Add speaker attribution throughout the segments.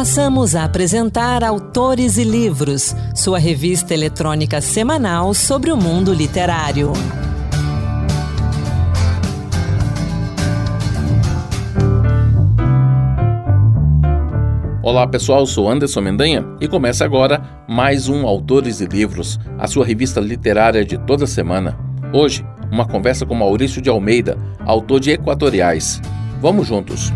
Speaker 1: Passamos a apresentar Autores e Livros, sua revista eletrônica semanal sobre o mundo literário.
Speaker 2: Olá pessoal, sou Anderson Mendanha e começa agora mais um Autores e Livros, a sua revista literária de toda semana. Hoje, uma conversa com Maurício de Almeida, autor de Equatoriais. Vamos juntos!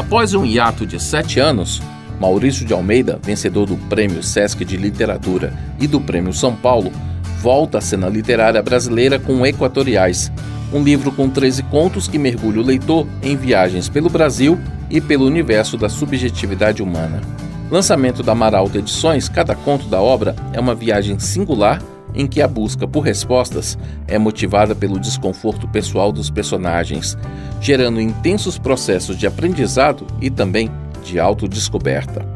Speaker 2: Após um hiato de sete anos, Maurício de Almeida, vencedor do Prêmio Sesc de Literatura e do Prêmio São Paulo, volta à cena literária brasileira com Equatoriais, um livro com 13 contos que mergulha o leitor em viagens pelo Brasil e pelo universo da subjetividade humana. Lançamento da Maralta Edições, cada conto da obra é uma viagem singular em que a busca por respostas é motivada pelo desconforto pessoal dos personagens, gerando intensos processos de aprendizado e também de autodescoberta.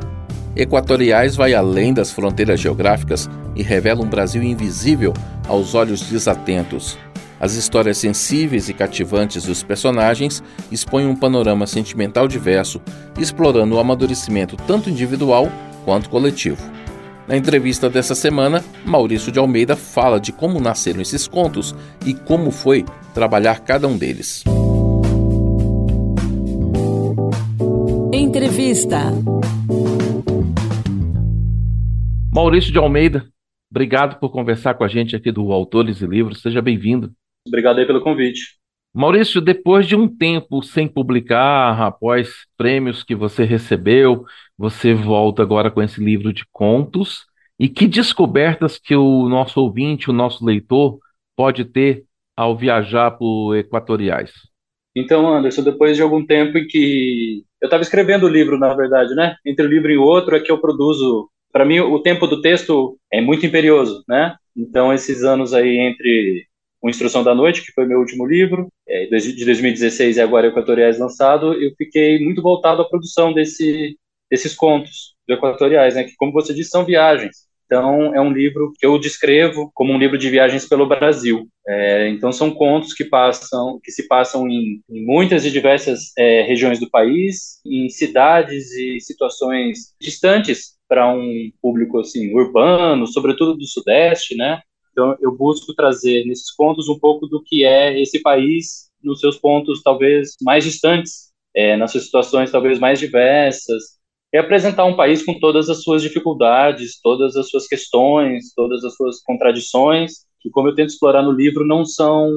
Speaker 2: Equatoriais vai além das fronteiras geográficas e revela um Brasil invisível aos olhos desatentos, as histórias sensíveis e cativantes dos personagens expõem um panorama sentimental diverso, explorando o amadurecimento tanto individual quanto coletivo. Na entrevista dessa semana, Maurício de Almeida fala de como nasceram esses contos e como foi trabalhar cada um deles.
Speaker 1: Entrevista
Speaker 2: Maurício de Almeida, obrigado por conversar com a gente aqui do Autores e Livros. Seja bem-vindo.
Speaker 3: Obrigado aí pelo convite.
Speaker 2: Maurício, depois de um tempo sem publicar, após prêmios que você recebeu, você volta agora com esse livro de contos. E que descobertas que o nosso ouvinte, o nosso leitor, pode ter ao viajar por Equatoriais?
Speaker 3: Então, Anderson, depois de algum tempo em que eu estava escrevendo o livro, na verdade, né? Entre um livro e outro é que eu produzo. Para mim, o tempo do texto é muito imperioso, né? Então, esses anos aí entre o Instrução da Noite, que foi meu último livro, é, de 2016 e agora Equatoriais lançado, eu fiquei muito voltado à produção desse, desses contos de Equatoriais, né, que, como você disse, são viagens. Então, é um livro que eu descrevo como um livro de viagens pelo Brasil. É, então, são contos que passam, que se passam em, em muitas e diversas é, regiões do país, em cidades e situações distantes para um público assim urbano, sobretudo do Sudeste, né? Então, eu busco trazer nesses contos um pouco do que é esse país nos seus pontos talvez mais distantes, é, nas suas situações talvez mais diversas, e apresentar um país com todas as suas dificuldades, todas as suas questões, todas as suas contradições, que como eu tento explorar no livro não são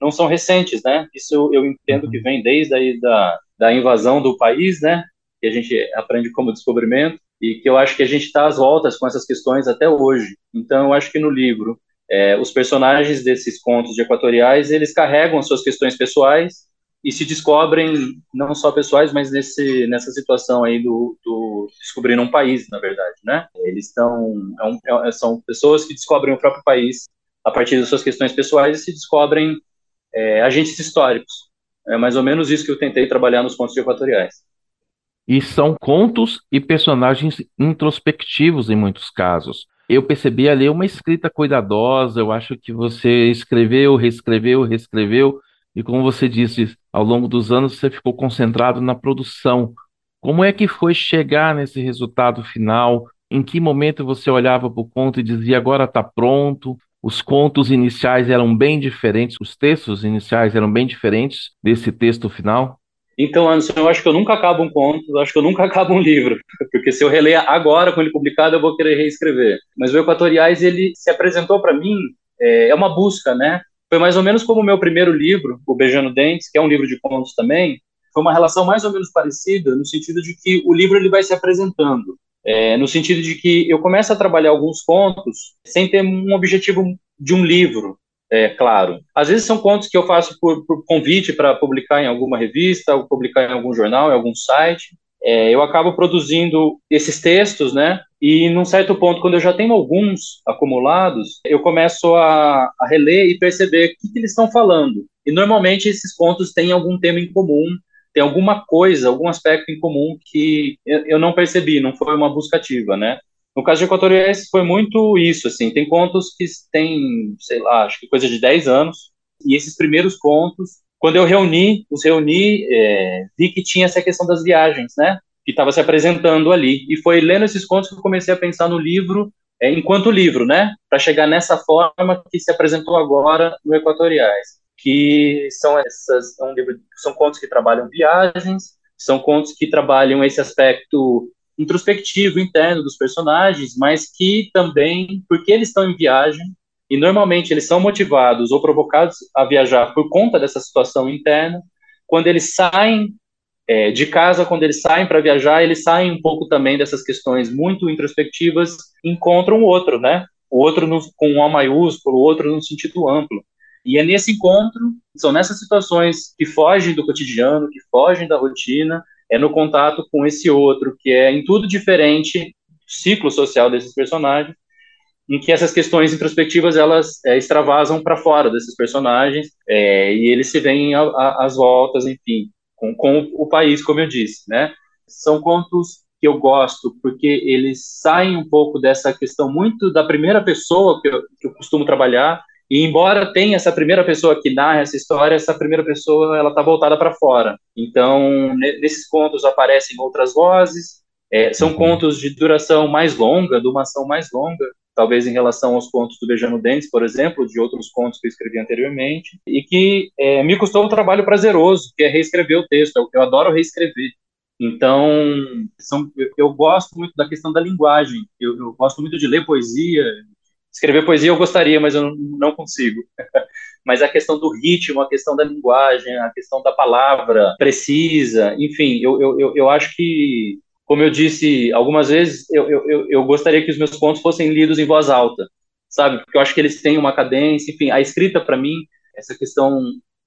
Speaker 3: não são recentes, né? Isso eu, eu entendo que vem desde aí da, da invasão do país, né? Que a gente aprende como descobrimento e que eu acho que a gente está às voltas com essas questões até hoje. Então eu acho que no livro é, os personagens desses contos de equatoriais, eles carregam as suas questões pessoais e se descobrem, não só pessoais, mas nesse, nessa situação aí do, do descobrindo um país, na verdade, né? Eles estão, é um, é, são pessoas que descobrem o próprio país a partir das suas questões pessoais e se descobrem é, agentes históricos. É mais ou menos isso que eu tentei trabalhar nos contos de equatoriais.
Speaker 2: E são contos e personagens introspectivos em muitos casos eu percebi ali uma escrita cuidadosa, eu acho que você escreveu, reescreveu, reescreveu, e como você disse, ao longo dos anos você ficou concentrado na produção. Como é que foi chegar nesse resultado final? Em que momento você olhava para o conto e dizia agora está pronto? Os contos iniciais eram bem diferentes, os textos iniciais eram bem diferentes desse texto final?
Speaker 3: Então, Anderson, eu acho que eu nunca acabo um conto, eu acho que eu nunca acabo um livro, porque se eu reler agora com ele publicado, eu vou querer reescrever. Mas o Equatoriais, ele se apresentou para mim, é, é, uma busca, né? Foi mais ou menos como o meu primeiro livro, O Beijando Dentes, que é um livro de contos também, foi uma relação mais ou menos parecida, no sentido de que o livro ele vai se apresentando. É, no sentido de que eu começo a trabalhar alguns contos sem ter um objetivo de um livro, é, claro. Às vezes são contos que eu faço por, por convite para publicar em alguma revista, ou publicar em algum jornal, em algum site. É, eu acabo produzindo esses textos, né? E num certo ponto, quando eu já tenho alguns acumulados, eu começo a, a reler e perceber o que, que eles estão falando. E normalmente esses contos têm algum tema em comum, tem alguma coisa, algum aspecto em comum que eu, eu não percebi, não foi uma busca ativa, né? No caso de Equatoriais foi muito isso, assim, tem contos que têm, sei lá, acho que coisa de 10 anos, e esses primeiros contos, quando eu reuni, os reuni, é, vi que tinha essa questão das viagens, né? que estava se apresentando ali. E foi lendo esses contos que eu comecei a pensar no livro é, enquanto livro, né? Para chegar nessa forma que se apresentou agora no Equatoriais, que são essas é um livro, são contos que trabalham viagens, são contos que trabalham esse aspecto introspectivo interno dos personagens, mas que também, porque eles estão em viagem e normalmente eles são motivados ou provocados a viajar por conta dessa situação interna, quando eles saem é, de casa, quando eles saem para viajar, eles saem um pouco também dessas questões muito introspectivas, encontram o outro, né? O outro no, com um A maiúsculo, o outro no sentido amplo. E é nesse encontro, são nessas situações que fogem do cotidiano, que fogem da rotina, é no contato com esse outro, que é em tudo diferente, ciclo social desses personagens, em que essas questões introspectivas elas é, extravasam para fora desses personagens é, e eles se veem às voltas, enfim com, com o país, como eu disse, né? São contos que eu gosto porque eles saem um pouco dessa questão muito da primeira pessoa que eu, que eu costumo trabalhar e embora tenha essa primeira pessoa que narra essa história, essa primeira pessoa ela está voltada para fora. Então nesses contos aparecem outras vozes. É, são uhum. contos de duração mais longa, de uma ação mais longa talvez em relação aos contos do Beijando Dentes, por exemplo, de outros contos que eu escrevi anteriormente, e que é, me custou um trabalho prazeroso, que é reescrever o texto. Eu, eu adoro reescrever. Então, são, eu, eu, gosto muito da questão da linguagem. Eu, eu, gosto muito de ler poesia. Escrever poesia eu gostaria, mas eu não, consigo. mas a questão do ritmo, a questão da linguagem, a questão da palavra precisa, enfim, eu, eu, eu acho que como eu disse algumas vezes, eu, eu, eu gostaria que os meus contos fossem lidos em voz alta, sabe? Porque eu acho que eles têm uma cadência, enfim, a escrita para mim, essa questão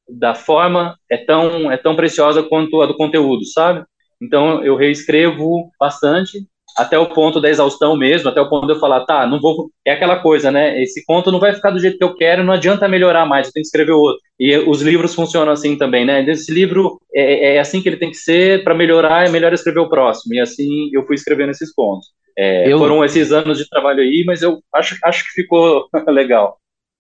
Speaker 3: da forma é tão é tão preciosa quanto a do conteúdo, sabe? Então eu reescrevo bastante até o ponto da exaustão mesmo, até o ponto de eu falar, tá, não vou. É aquela coisa, né? Esse conto não vai ficar do jeito que eu quero, não adianta melhorar mais, eu tenho que escrever outro. E os livros funcionam assim também, né? Esse livro é, é assim que ele tem que ser, para melhorar é melhor escrever o próximo. E assim eu fui escrevendo esses pontos. É, eu... Foram esses anos de trabalho aí, mas eu acho, acho que ficou legal.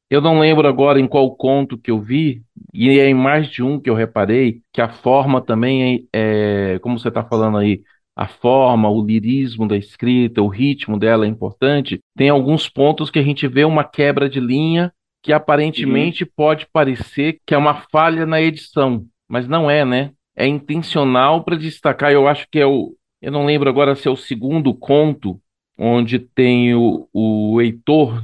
Speaker 2: Eu não lembro agora em qual conto que eu vi, e é em mais de um que eu reparei, que a forma também é, é como você está falando aí, a forma, o lirismo da escrita, o ritmo dela é importante, tem alguns pontos que a gente vê uma quebra de linha que aparentemente uhum. pode parecer que é uma falha na edição, mas não é, né? É intencional para destacar, eu acho que é o. Eu não lembro agora se é o segundo conto, onde tem o, o Heitor,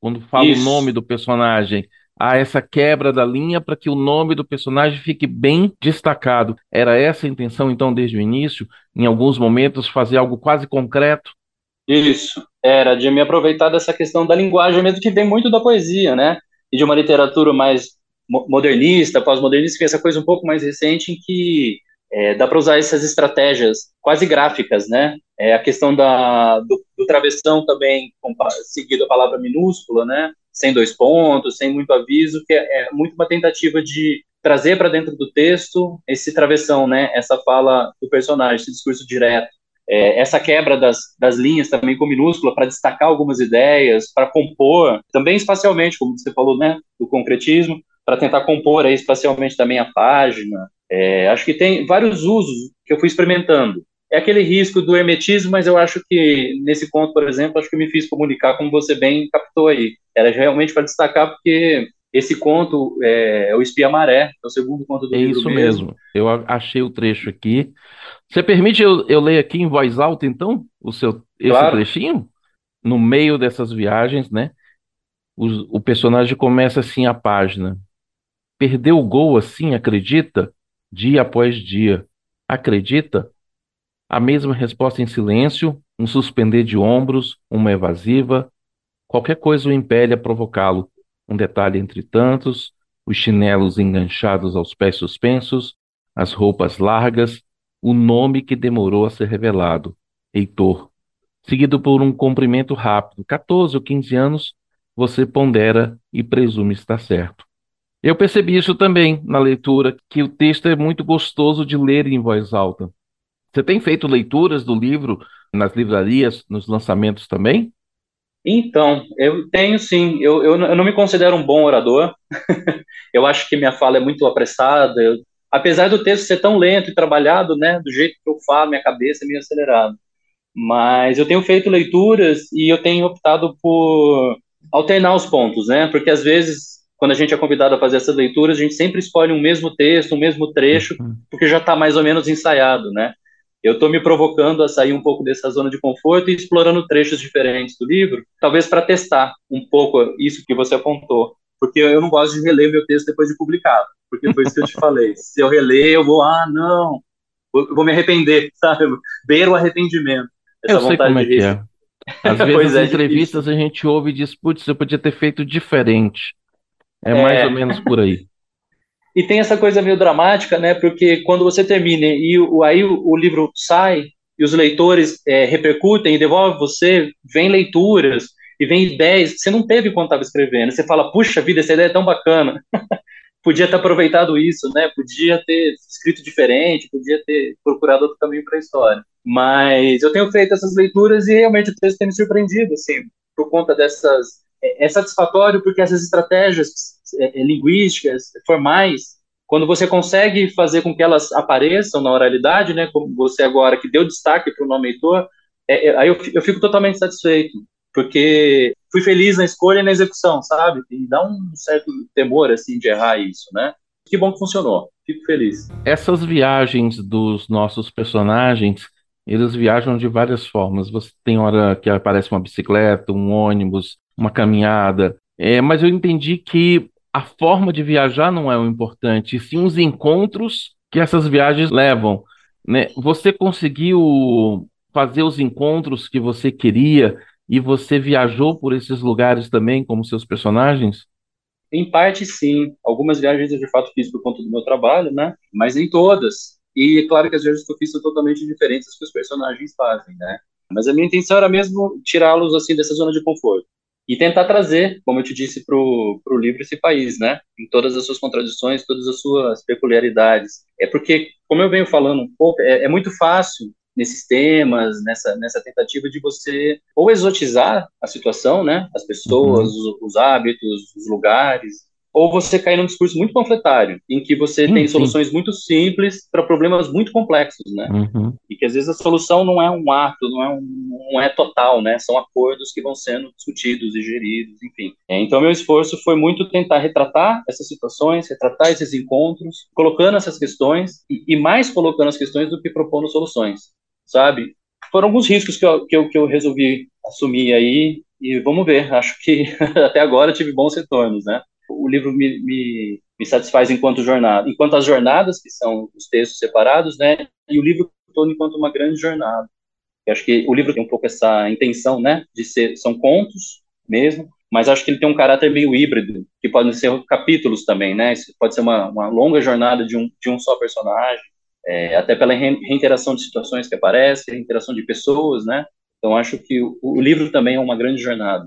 Speaker 2: quando fala Isso. o nome do personagem a essa quebra da linha para que o nome do personagem fique bem destacado. Era essa a intenção, então, desde o início, em alguns momentos, fazer algo quase concreto?
Speaker 3: Isso, era de me aproveitar dessa questão da linguagem, mesmo que vem muito da poesia, né? E de uma literatura mais modernista, pós-modernista, essa coisa um pouco mais recente em que é, dá para usar essas estratégias quase gráficas, né? É a questão da, do, do travessão também, seguido a palavra minúscula, né? Sem dois pontos, sem muito aviso, que é, é muito uma tentativa de trazer para dentro do texto esse travessão, né? Essa fala do personagem, esse discurso direto. É, essa quebra das, das linhas também com minúscula para destacar algumas ideias, para compor, também espacialmente, como você falou, né? Do concretismo, para tentar compor aí espacialmente também a página. É, acho que tem vários usos que eu fui experimentando é aquele risco do hermetismo, mas eu acho que nesse ponto, por exemplo, acho que eu me fiz comunicar como você bem captou aí. Era realmente para destacar porque esse conto é, é, o Espia Maré, é o segundo conto do
Speaker 2: é
Speaker 3: livro
Speaker 2: isso mesmo. mesmo. Eu achei o trecho aqui. Você permite eu, eu ler aqui em voz alta, então, o seu esse claro. trechinho? No meio dessas viagens, né? O, o personagem começa assim a página. Perdeu o gol assim, acredita? Dia após dia. Acredita? A mesma resposta em silêncio, um suspender de ombros, uma evasiva, qualquer coisa o impele a provocá-lo. Um detalhe entre tantos, os chinelos enganchados aos pés suspensos, as roupas largas, o nome que demorou a ser revelado, Heitor. Seguido por um cumprimento rápido, 14 ou 15 anos, você pondera e presume estar certo. Eu percebi isso também na leitura, que o texto é muito gostoso de ler em voz alta. Você tem feito leituras do livro nas livrarias, nos lançamentos também?
Speaker 3: Então, eu tenho sim. Eu, eu, eu não me considero um bom orador. eu acho que minha fala é muito apressada. Eu, apesar do texto ser tão lento e trabalhado, né, do jeito que eu falo, minha cabeça é meio acelerada. Mas eu tenho feito leituras e eu tenho optado por alternar os pontos, né? Porque às vezes, quando a gente é convidado a fazer essas leituras, a gente sempre escolhe um mesmo texto, um mesmo trecho, uhum. porque já está mais ou menos ensaiado, né? Eu estou me provocando a sair um pouco dessa zona de conforto e explorando trechos diferentes do livro, talvez para testar um pouco isso que você apontou. Porque eu não gosto de reler meu texto depois de publicado, porque foi isso que eu te falei. Se eu reler, eu vou, ah, não, eu vou me arrepender, sabe? Beira o arrependimento.
Speaker 2: eu sei como é que é. Às vezes, é, entrevistas a gente ouve e diz, putz, eu podia ter feito diferente. É, é mais ou menos por aí.
Speaker 3: E tem essa coisa meio dramática, né? Porque quando você termina e o, aí o, o livro sai e os leitores é, repercutem e devolvem você, vem leituras e vem ideias você não teve quando estava escrevendo. Você fala, puxa vida, essa ideia é tão bacana. podia ter aproveitado isso, né? Podia ter escrito diferente, podia ter procurado outro caminho para a história. Mas eu tenho feito essas leituras e realmente o texto tem me surpreendido, assim, por conta dessas. É, é satisfatório porque essas estratégias é, é, linguísticas, formais, quando você consegue fazer com que elas apareçam na oralidade, né, como você agora que deu destaque para o nome Heitor, é, é, aí eu, eu fico totalmente satisfeito, porque fui feliz na escolha e na execução, sabe? E dá um certo temor, assim, de errar isso, né? Que bom que funcionou, fico feliz.
Speaker 2: Essas viagens dos nossos personagens, eles viajam de várias formas. Você tem hora que aparece uma bicicleta, um ônibus, uma caminhada. É, mas eu entendi que a forma de viajar não é o importante, sim os encontros que essas viagens levam. Né? Você conseguiu fazer os encontros que você queria e você viajou por esses lugares também, como seus personagens?
Speaker 3: Em parte, sim. Algumas viagens eu de fato fiz por conta do meu trabalho, né? Mas nem todas. E é claro que as viagens que eu fiz são totalmente diferentes das que os personagens fazem, né? Mas a minha intenção era mesmo tirá-los assim dessa zona de conforto e tentar trazer, como eu te disse, para o livro esse país, né? Em todas as suas contradições, todas as suas peculiaridades. É porque, como eu venho falando um pouco, é, é muito fácil nesses temas, nessa, nessa tentativa de você ou exotizar a situação, né? As pessoas, uhum. os, os hábitos, os lugares, ou você cair num discurso muito panfletário, em que você sim, tem soluções sim. muito simples para problemas muito complexos, né? Uhum. E que às vezes a solução não é um ato, não é, um, não é total, né? São acordos que vão sendo discutidos e geridos, enfim. É, então, meu esforço foi muito tentar retratar essas situações, retratar esses encontros, colocando essas questões, e, e mais colocando as questões do que propondo soluções, sabe? Foram alguns riscos que eu, que eu, que eu resolvi assumir aí, e vamos ver, acho que até agora tive bons retornos, né? O livro me, me, me, satisfaz enquanto jornada, enquanto as jornadas, que são os textos separados, né, e o livro todo enquanto uma grande jornada. Eu acho que o livro tem um pouco essa intenção, né, de ser, são contos mesmo, mas acho que ele tem um caráter meio híbrido, que podem ser capítulos também, né, Isso pode ser uma, uma longa jornada de um, de um só personagem, é, até pela reinteração de situações que aparecem, reinteração de pessoas, né, então acho que o, o livro também é uma grande jornada.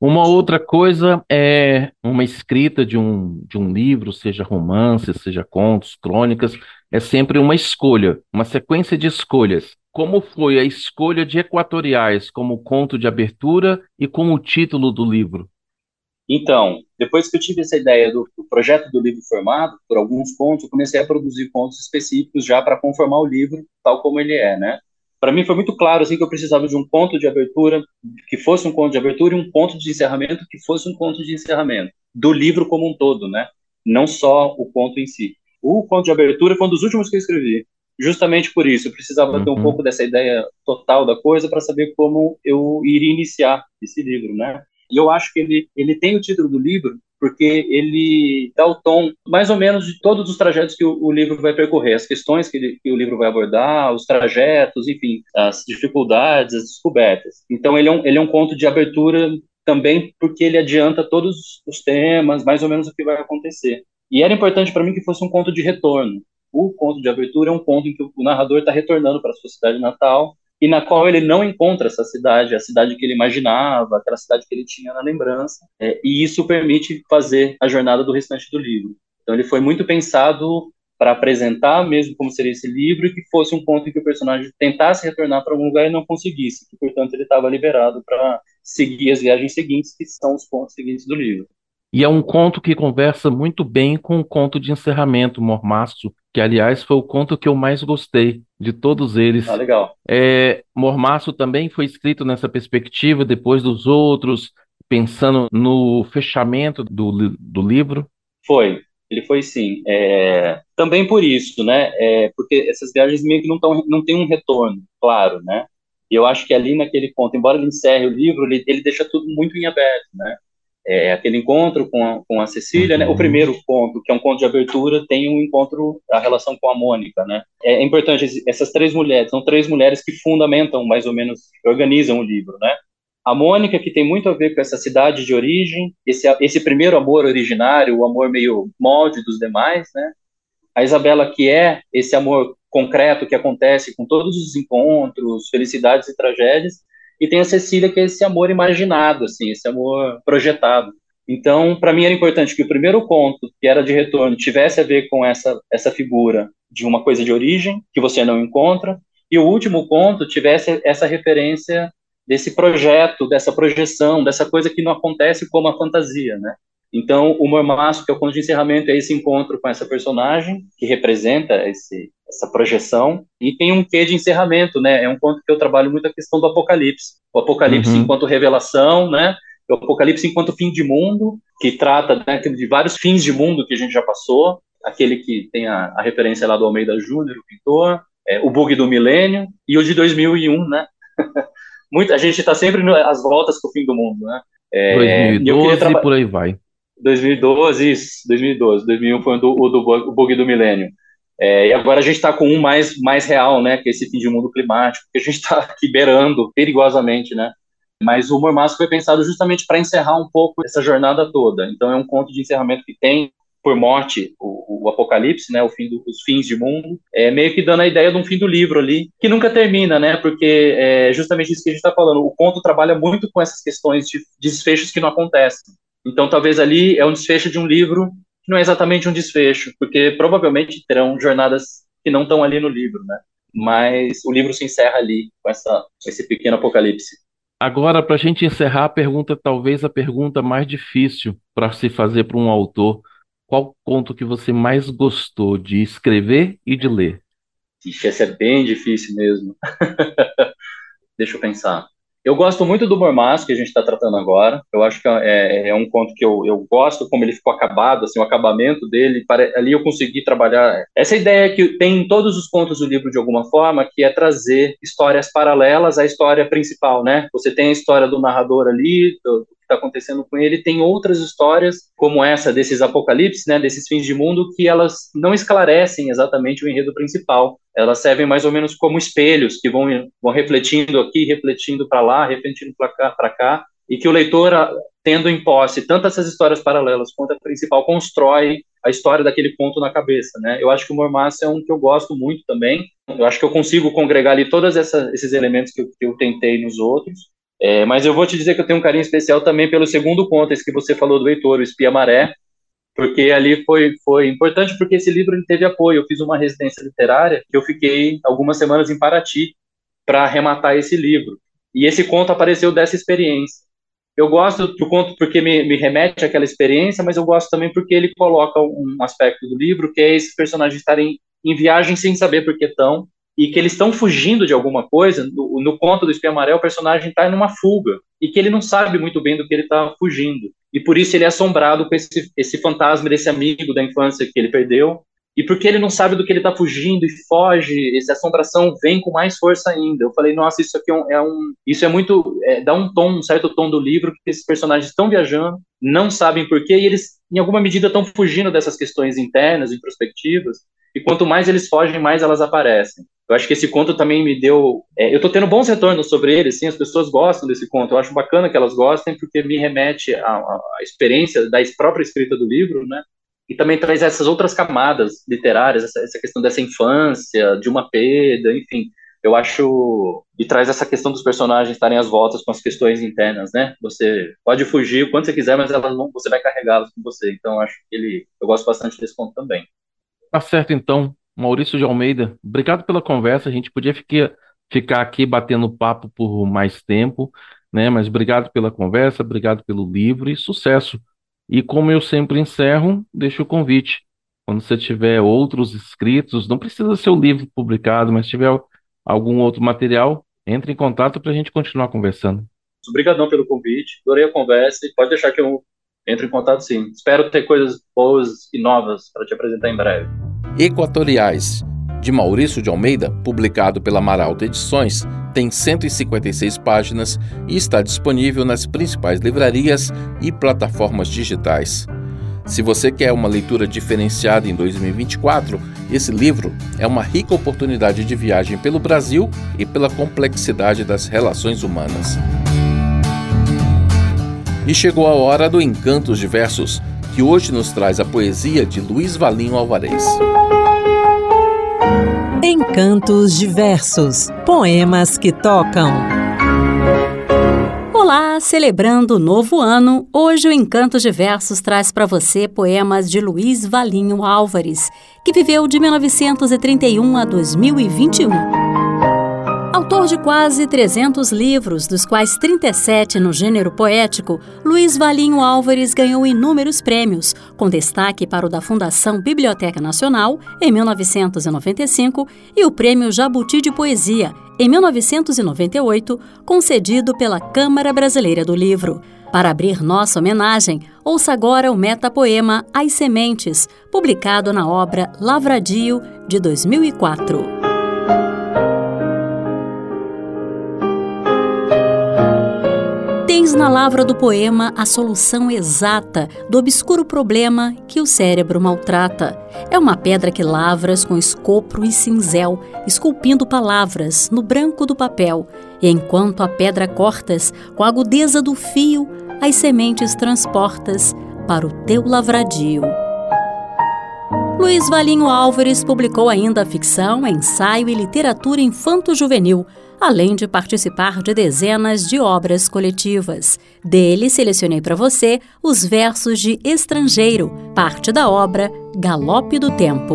Speaker 2: Uma outra coisa é uma escrita de um, de um livro, seja romance, seja contos, crônicas, é sempre uma escolha, uma sequência de escolhas. Como foi a escolha de Equatoriais como conto de abertura e como título do livro?
Speaker 3: Então, depois que eu tive essa ideia do, do projeto do livro formado, por alguns contos, eu comecei a produzir contos específicos já para conformar o livro tal como ele é, né? Para mim foi muito claro assim que eu precisava de um ponto de abertura que fosse um ponto de abertura e um ponto de encerramento que fosse um ponto de encerramento do livro como um todo, né? Não só o ponto em si. O ponto de abertura foi um dos últimos que eu escrevi. Justamente por isso, eu precisava uhum. ter um uhum. pouco dessa ideia total da coisa para saber como eu iria iniciar esse livro, né? E eu acho que ele, ele tem o título do livro porque ele dá o tom mais ou menos de todos os trajetos que o, o livro vai percorrer, as questões que, ele, que, o livro vai abordar, os trajetos, enfim, as dificuldades, as descobertas. Então ele é um, ele é um conto de abertura também porque ele adianta todos os temas, mais ou menos o que vai acontecer. E era importante para mim que fosse um conto de retorno. O conto de abertura é um conto em que o narrador está retornando para a sua cidade natal e na qual ele não encontra essa cidade, a cidade que ele imaginava, aquela cidade que ele tinha na lembrança, é, e isso permite fazer a jornada do restante do livro. Então ele foi muito pensado para apresentar mesmo como seria esse livro e que fosse um ponto em que o personagem tentasse retornar para algum lugar e não conseguisse, que portanto ele estava liberado para seguir as viagens seguintes, que são os pontos seguintes do livro.
Speaker 2: E é um conto que conversa muito bem com o conto de encerramento, Mormaço,
Speaker 4: que aliás foi o conto que eu mais gostei de todos eles.
Speaker 3: Ah, legal.
Speaker 4: É, Mormaço também foi escrito nessa perspectiva, depois dos outros, pensando no fechamento do, do livro?
Speaker 3: Foi, ele foi sim. É, também por isso, né? É, porque essas viagens meio que não, tão, não tem um retorno, claro, né? E eu acho que ali naquele ponto, embora ele encerre o livro, ele, ele deixa tudo muito em aberto, né? É, aquele encontro com a, com a Cecília, né? O uhum. primeiro ponto, que é um ponto de abertura, tem um encontro, a relação com a Mônica, né? É importante, essas três mulheres, são três mulheres que fundamentam, mais ou menos, organizam o livro, né? A Mônica, que tem muito a ver com essa cidade de origem, esse, esse primeiro amor originário, o amor meio molde dos demais, né? A Isabela, que é esse amor concreto que acontece com todos os encontros, felicidades e tragédias, e tem a Cecília, que é esse amor imaginado, assim, esse amor projetado. Então, para mim era importante que o primeiro conto, que era de retorno, tivesse a ver com essa, essa figura de uma coisa de origem, que você não encontra, e o último conto tivesse essa referência desse projeto, dessa projeção, dessa coisa que não acontece como a fantasia, né? Então, o Mormaço, que é o conto de encerramento, é esse encontro com essa personagem, que representa esse, essa projeção, e tem um quê de encerramento, né? É um conto que eu trabalho muito a questão do apocalipse. O apocalipse uhum. enquanto revelação, né? O apocalipse enquanto fim de mundo, que trata né, de vários fins de mundo que a gente já passou, aquele que tem a, a referência lá do Almeida Júnior, o pintor, é, o bug do milênio, e o de 2001, né? muito, a gente está sempre às voltas com o fim do mundo, né?
Speaker 4: É, 2012 e por aí vai.
Speaker 3: 2012, isso, 2012. 2001 foi o do, o, do, bug do milênio. É, e agora a gente está com um mais, mais real, né, que é esse fim de mundo climático, que a gente está aqui beirando perigosamente, né. Mas o Mormaço foi pensado justamente para encerrar um pouco essa jornada toda. Então é um conto de encerramento que tem por morte o, o apocalipse, né, o fim do, os fins de mundo, é meio que dando a ideia de um fim do livro ali, que nunca termina, né, porque é justamente isso que a gente está falando. O conto trabalha muito com essas questões de desfechos que não acontecem. Então, talvez ali é um desfecho de um livro não é exatamente um desfecho, porque provavelmente terão jornadas que não estão ali no livro, né? Mas o livro se encerra ali com, essa, com esse pequeno apocalipse.
Speaker 4: Agora, para a gente encerrar a pergunta, talvez a pergunta mais difícil para se fazer para um autor. Qual conto que você mais gostou de escrever e de ler?
Speaker 3: Ixi, essa é bem difícil mesmo. Deixa eu pensar. Eu gosto muito do Mormaço, que a gente está tratando agora. Eu acho que é, é, um conto que eu, eu gosto, como ele ficou acabado, assim, o acabamento dele. Para, ali eu consegui trabalhar essa ideia que tem em todos os contos do livro, de alguma forma, que é trazer histórias paralelas à história principal, né? Você tem a história do narrador ali, do, está acontecendo com ele, tem outras histórias como essa desses apocalipses, né, desses fins de mundo, que elas não esclarecem exatamente o enredo principal. Elas servem mais ou menos como espelhos que vão, vão refletindo aqui, refletindo para lá, refletindo para cá, para cá, e que o leitor, tendo em posse tanto essas histórias paralelas quanto a principal, constrói a história daquele ponto na cabeça, né? Eu acho que o Mormaço é um que eu gosto muito também. Eu acho que eu consigo congregar ali todos esses elementos que eu, que eu tentei nos outros. É, mas eu vou te dizer que eu tenho um carinho especial também pelo segundo conto, esse que você falou do Heitor, o Espia Maré, porque ali foi, foi importante, porque esse livro ele teve apoio. Eu fiz uma residência literária que eu fiquei algumas semanas em Paraty para arrematar esse livro. E esse conto apareceu dessa experiência. Eu gosto do conto porque me, me remete àquela experiência, mas eu gosto também porque ele coloca um aspecto do livro que é esses personagens estarem em viagem sem saber por que estão, e que eles estão fugindo de alguma coisa. No, no conto do Espia Amarelo, o personagem está em uma fuga e que ele não sabe muito bem do que ele está fugindo. E por isso ele é assombrado com esse, esse fantasma desse amigo da infância que ele perdeu. E porque ele não sabe do que ele está fugindo e foge, essa assombração vem com mais força ainda. Eu falei, nossa, isso aqui é um. É um isso é muito. É, dá um tom, um certo tom do livro, que esses personagens estão viajando, não sabem porquê, e eles, em alguma medida, estão fugindo dessas questões internas, introspectivas, e quanto mais eles fogem, mais elas aparecem. Eu acho que esse conto também me deu. É, eu estou tendo bons retornos sobre ele, sim, as pessoas gostam desse conto. Eu acho bacana que elas gostem, porque me remete à, à experiência da própria escrita do livro, né? E também traz essas outras camadas literárias, essa, essa questão dessa infância, de uma perda, enfim. Eu acho. E traz essa questão dos personagens estarem às voltas com as questões internas, né? Você pode fugir o quanto você quiser, mas elas não, você vai carregá-las com você. Então, acho que ele. Eu gosto bastante desse conto também.
Speaker 4: Tá certo, então. Maurício de Almeida, obrigado pela conversa. A gente podia ficar, ficar aqui batendo papo por mais tempo, né? Mas obrigado pela conversa, obrigado pelo livro e sucesso. E como eu sempre encerro, deixo o convite. quando você tiver outros escritos, não precisa ser um livro publicado, mas tiver algum outro material, entre em contato para a gente continuar conversando.
Speaker 3: Obrigadão pelo convite, adorei a conversa e pode deixar que eu entre em contato sim. Espero ter coisas boas e novas para te apresentar em breve.
Speaker 2: Equatoriais, de Maurício de Almeida, publicado pela Maralta Edições, tem 156 páginas e está disponível nas principais livrarias e plataformas digitais. Se você quer uma leitura diferenciada em 2024, esse livro é uma rica oportunidade de viagem pelo Brasil e pela complexidade das relações humanas. E chegou a hora do Encantos Diversos, que hoje nos traz a poesia de Luiz Valinho Alvarez.
Speaker 1: Encantos Diversos Poemas que tocam.
Speaker 5: Olá, celebrando o novo ano, hoje o Encantos Diversos traz para você poemas de Luiz Valinho Álvares, que viveu de 1931 a 2021. Autor de quase 300 livros, dos quais 37 no gênero poético, Luiz Valinho Álvares ganhou inúmeros prêmios, com destaque para o da Fundação Biblioteca Nacional, em 1995, e o Prêmio Jabuti de Poesia, em 1998, concedido pela Câmara Brasileira do Livro. Para abrir nossa homenagem, ouça agora o metapoema As Sementes, publicado na obra Lavradio, de 2004. Tens na lavra do poema a solução exata do obscuro problema que o cérebro maltrata. É uma pedra que lavras com escopro e cinzel, esculpindo palavras no branco do papel, e enquanto a pedra cortas, com a agudeza do fio, as sementes transportas para o teu lavradio. Luiz Valinho Álvares publicou ainda ficção, ensaio e literatura infanto-juvenil, além de participar de dezenas de obras coletivas. Dele, selecionei para você os versos de Estrangeiro, parte da obra Galope do Tempo.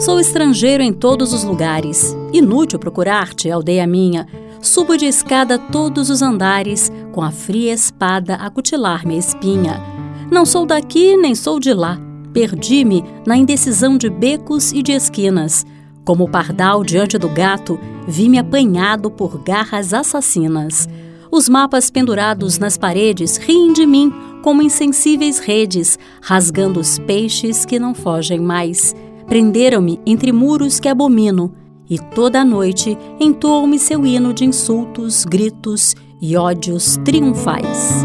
Speaker 5: Sou estrangeiro em todos os lugares, inútil procurar-te, aldeia minha. Subo de escada todos os andares, com a fria espada a cutilar minha espinha. Não sou daqui nem sou de lá. Perdi-me na indecisão de becos e de esquinas. Como o pardal diante do gato, vi-me apanhado por garras assassinas. Os mapas pendurados nas paredes riem de mim como insensíveis redes, rasgando os peixes que não fogem mais. Prenderam-me entre muros que abomino, e toda a noite entoou-me seu hino de insultos, gritos e ódios triunfais.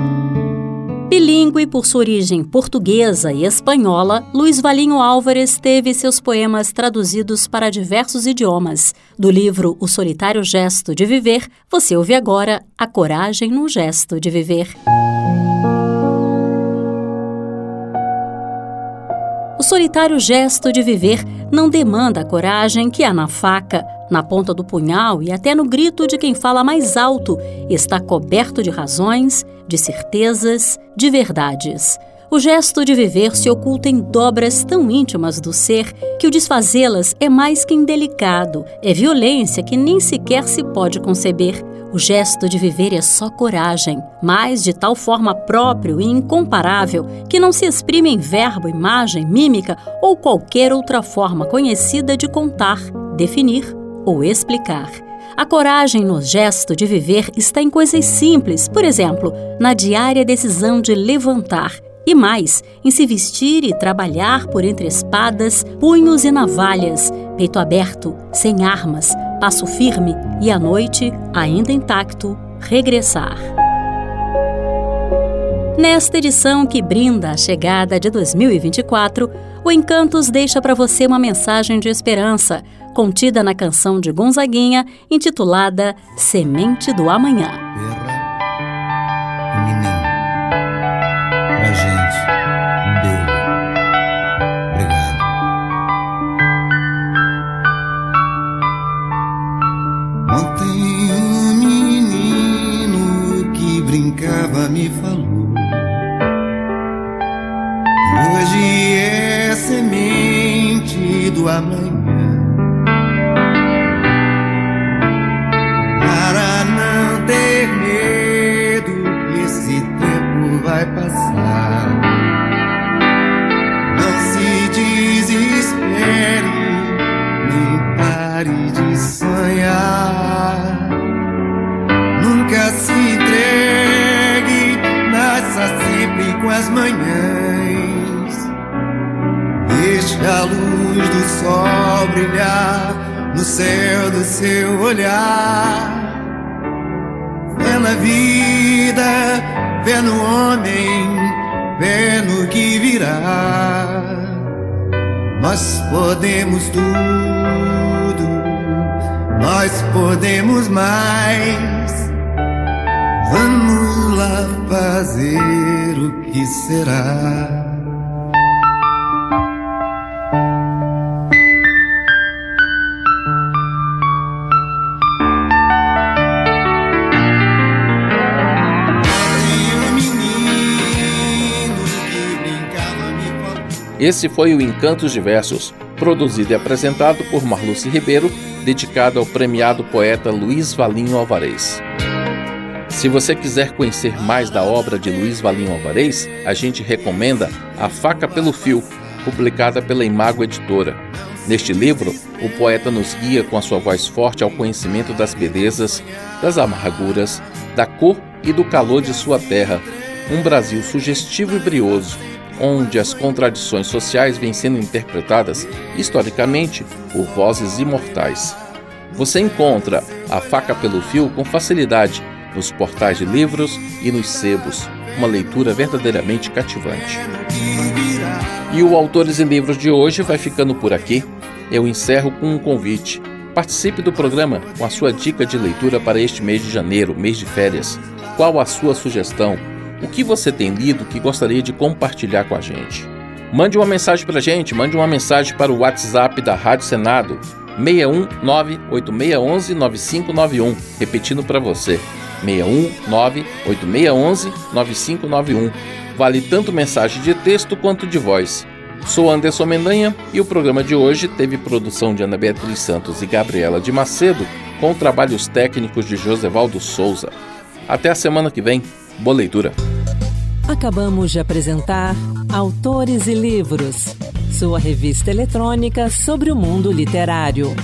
Speaker 5: Bilíngue por sua origem portuguesa e espanhola, Luiz Valinho Álvares teve seus poemas traduzidos para diversos idiomas. Do livro O Solitário Gesto de Viver, você ouve agora A Coragem no Gesto de Viver. O solitário gesto de viver não demanda a coragem que há na faca, na ponta do punhal e até no grito de quem fala mais alto, está coberto de razões, de certezas, de verdades. O gesto de viver se oculta em dobras tão íntimas do ser que o desfazê-las é mais que indelicado, é violência que nem sequer se pode conceber. O gesto de viver é só coragem, mas de tal forma próprio e incomparável que não se exprime em verbo, imagem, mímica ou qualquer outra forma conhecida de contar, definir ou explicar. A coragem no gesto de viver está em coisas simples, por exemplo, na diária decisão de levantar, e mais, em se vestir e trabalhar por entre espadas, punhos e navalhas, peito aberto, sem armas, passo firme e à noite, ainda intacto, regressar. Nesta edição que brinda a chegada de 2024, o Encantos deixa para você uma mensagem de esperança, contida na canção de Gonzaguinha, intitulada Semente do Amanhã.
Speaker 6: Pra gente, um beijo. Obrigado. Ontem um menino que brincava me falou semente sol brilhar no céu do seu olhar. Vê na vida, vê no homem, vê no que virá. Nós podemos tudo, nós podemos mais. Vamos lá fazer o que será.
Speaker 2: Esse foi o Encantos Diversos, produzido e apresentado por Marluce Ribeiro, dedicado ao premiado poeta Luiz Valinho Alvarez. Se você quiser conhecer mais da obra de Luiz Valinho Alvarez, a gente recomenda A Faca pelo Fio, publicada pela Imago Editora. Neste livro, o poeta nos guia com a sua voz forte ao conhecimento das belezas, das amarguras, da cor e do calor de sua terra, um Brasil sugestivo e brioso, onde as contradições sociais vêm sendo interpretadas, historicamente, por vozes imortais. Você encontra A Faca pelo Fio com facilidade nos portais de livros e nos sebos, uma leitura verdadeiramente cativante. E o Autores e Livros de hoje vai ficando por aqui. Eu encerro com um convite. Participe do programa com a sua dica de leitura para este mês de janeiro, mês de férias. Qual a sua sugestão? O que você tem lido que gostaria de compartilhar com a gente? Mande uma mensagem para a gente, mande uma mensagem para o WhatsApp da Rádio Senado, 619-8611-9591. Repetindo para você, 619-8611-9591. Vale tanto mensagem de texto quanto de voz. Sou Anderson Mendanha e o programa de hoje teve produção de Ana Beatriz Santos e Gabriela de Macedo, com trabalhos técnicos de Josevaldo Souza. Até a semana que vem. Boa leitura.
Speaker 1: Acabamos de apresentar Autores e Livros, sua revista eletrônica sobre o mundo literário.